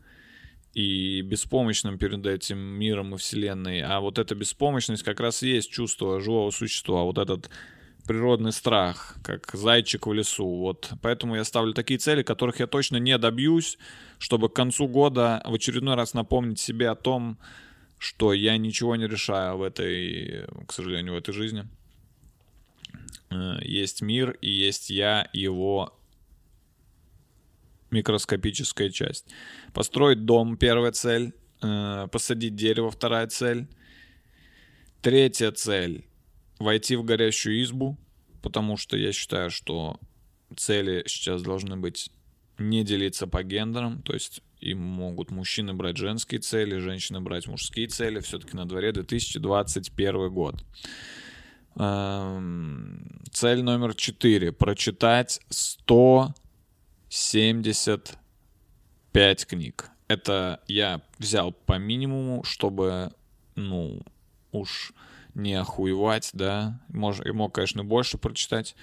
и беспомощным перед этим миром и вселенной. А вот эта беспомощность как раз и есть чувство живого существа. Вот этот природный страх, как зайчик в лесу. Вот поэтому я ставлю такие цели, которых я точно не добьюсь, чтобы к концу года в очередной раз напомнить себе о том, что я ничего не решаю в этой, к сожалению, в этой жизни. Э, есть мир и есть я, его микроскопическая часть. Построить дом — первая цель. Э, посадить дерево — вторая цель. Третья цель — войти в горящую избу, потому что я считаю, что цели сейчас должны быть не делиться по гендерам, то есть и могут мужчины брать женские цели, женщины брать мужские цели. Все-таки на дворе 2021 год. Эм, цель номер четыре. Прочитать 175 книг. Это я взял по минимуму, чтобы, ну, уж не охуевать, да. Мож, мог, конечно, больше прочитать.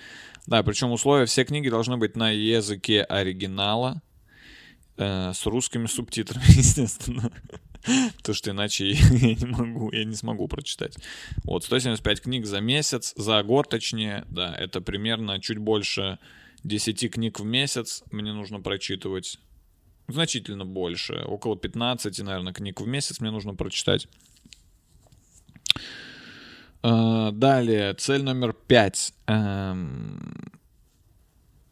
Да, причем условия, все книги должны быть на языке оригинала э, с русскими субтитрами, естественно. Потому что иначе я не могу, я не смогу прочитать. Вот, 175 книг за месяц, за год точнее, да, это примерно чуть больше 10 книг в месяц мне нужно прочитывать. Значительно больше, около 15, наверное, книг в месяц мне нужно прочитать. Э, далее, цель номер пять. Эм,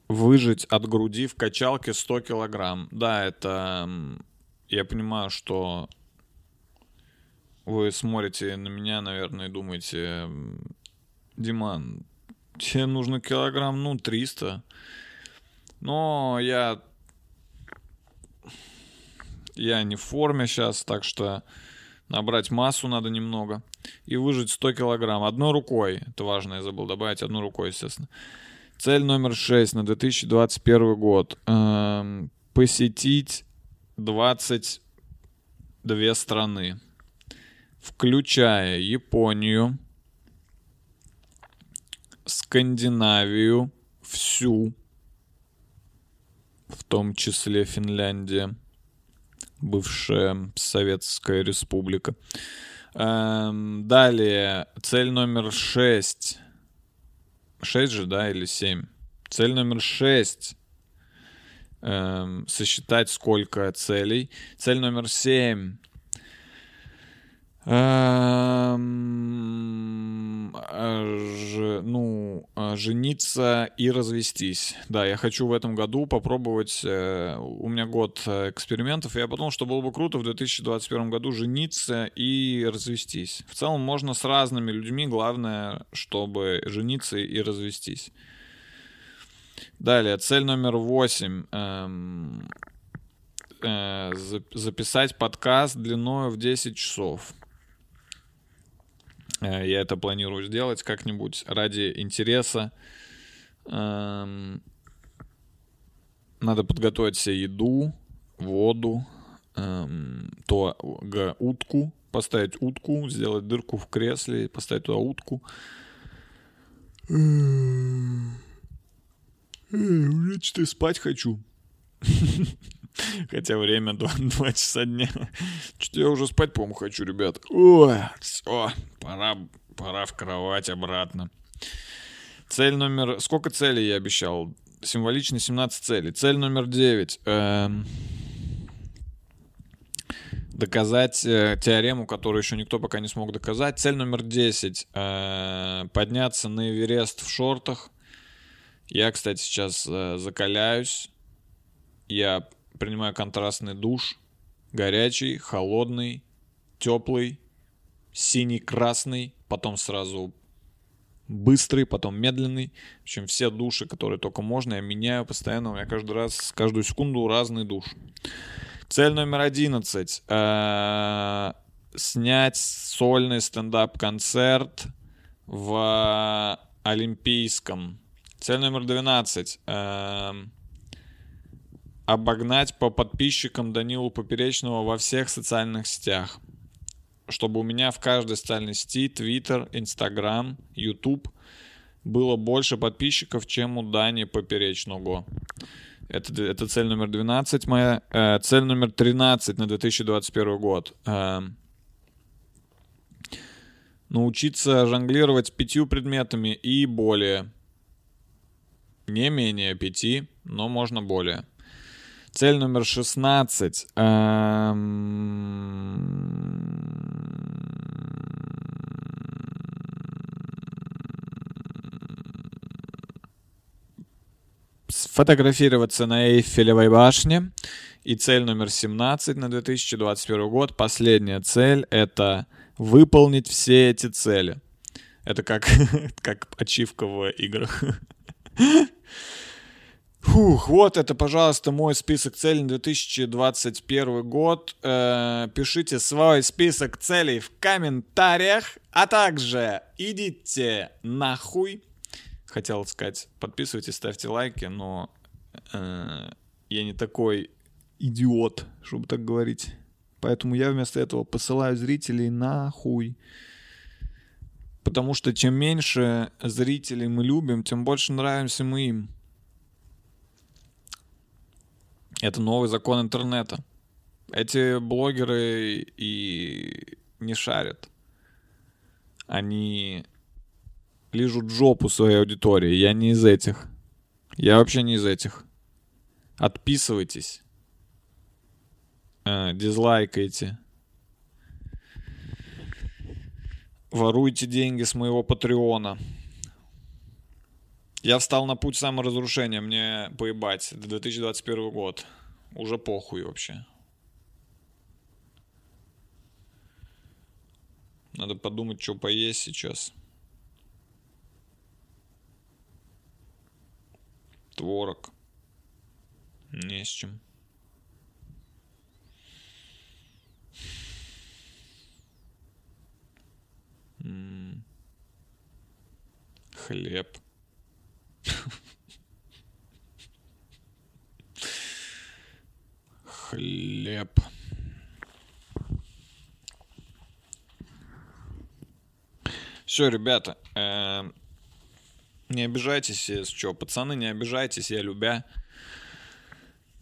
выжить от груди в качалке 100 килограмм. Да, это... Я понимаю, что вы смотрите на меня, наверное, и думаете, Диман, тебе нужно килограмм, ну, 300. Но я... Я не в форме сейчас, так что набрать массу надо немного. И выжить 100 килограмм. Одной рукой. Это важно, я забыл добавить. Одной рукой, естественно. Цель номер 6 на 2021 год. Эм, посетить 22 страны, включая Японию, Скандинавию, всю, в том числе Финляндия, бывшая Советская Республика. Эм, далее, цель номер 6 6 же, да, или 7. Цель номер 6. Эм, сосчитать сколько целей. Цель номер 7. Эм, ж, ну, жениться и развестись. Да, я хочу в этом году попробовать. Э, у меня год экспериментов, я подумал, что было бы круто в 2021 году жениться и развестись. В целом можно с разными людьми, главное, чтобы жениться и развестись. Далее, цель номер восемь. Эм, э, записать подкаст длиной в 10 часов. Э, я это планирую сделать как-нибудь ради интереса. Эм, надо подготовить себе еду, воду, эм, то утку, поставить утку, сделать дырку в кресле, поставить туда утку. Уже что-то спать хочу. Хотя время 2, 2 часа дня. Что-то я уже спать, по-моему, хочу, ребят. Ой, все, пора, пора в кровать обратно. Цель номер... Сколько целей я обещал? Символично 17 целей. Цель номер 9. Эм... Доказать э, теорему, которую еще никто пока не смог доказать. Цель номер 10. Э, подняться на Эверест в шортах. Я, кстати, сейчас э, закаляюсь. Я принимаю контрастный душ. Горячий, холодный, теплый, синий-красный. Потом сразу быстрый, потом медленный. В общем, все души, которые только можно, я меняю постоянно. У меня каждый раз, каждую секунду разный душ. Цель номер одиннадцать. Э, снять сольный стендап-концерт в Олимпийском. Цель номер 12. Эм, обогнать по подписчикам Данилу Поперечного во всех социальных сетях чтобы у меня в каждой социальной сети, Twitter, Instagram, YouTube было больше подписчиков, чем у Дани Поперечного. Это, это цель номер 12 моя. Э, цель номер 13 на 2021 год. Э, научиться жонглировать пятью предметами и более. Не менее пяти, но можно более. Цель номер 16. Эм сфотографироваться на Эйфелевой башне. И цель номер 17 на 2021 год, последняя цель, это выполнить все эти цели. Это как, как ачивка в играх. Фух, вот это, пожалуйста, мой список целей на 2021 год. Э, пишите свой список целей в комментариях, а также идите нахуй хотел сказать, подписывайтесь, ставьте лайки, но э, я не такой идиот, чтобы так говорить. Поэтому я вместо этого посылаю зрителей нахуй. Потому что чем меньше зрителей мы любим, тем больше нравимся мы им. Это новый закон интернета. Эти блогеры и не шарят. Они лижут жопу своей аудитории. Я не из этих. Я вообще не из этих. Отписывайтесь. Э, дизлайкайте. Воруйте деньги с моего патреона. Я встал на путь саморазрушения, мне поебать. Это 2021 год. Уже похуй вообще. Надо подумать, что поесть сейчас. Творог. Не с чем. Хлеб. Все, ребята, э, не обижайтесь, если что, пацаны, не обижайтесь, я любя.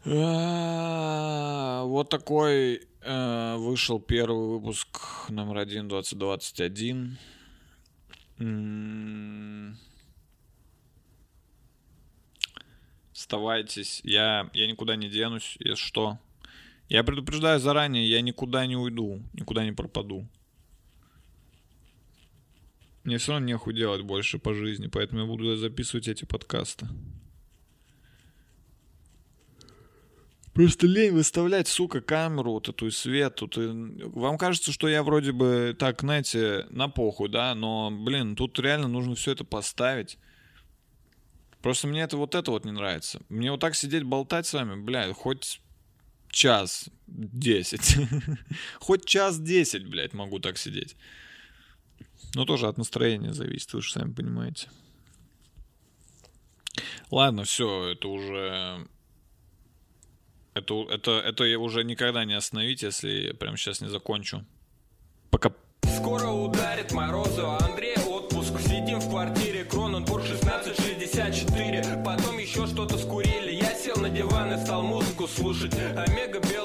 А, вот такой э, вышел первый выпуск номер один 2021. Оставайтесь. Я, я никуда не денусь, если что. Я предупреждаю заранее, я никуда не уйду, никуда не пропаду. Мне все равно нехуй делать больше по жизни, поэтому я буду записывать эти подкасты. Просто лень выставлять, сука, камеру вот эту и свет. Тут и... Вам кажется, что я вроде бы так, знаете, на похуй, да? Но, блин, тут реально нужно все это поставить. Просто мне это вот это вот не нравится. Мне вот так сидеть, болтать с вами, бля, хоть час десять. хоть час десять, блядь, могу так сидеть. Но тоже от настроения зависит, вы же сами понимаете. Ладно, все, это уже... Это, это, это я уже никогда не остановить, если прямо сейчас не закончу. Пока. Скоро ударит морозу, Андрей отпуск. Сидим в квартире, Кроненбург 1664. Потом еще что-то скурили. Я сел на диван и стал музыку слушать. Омега белая.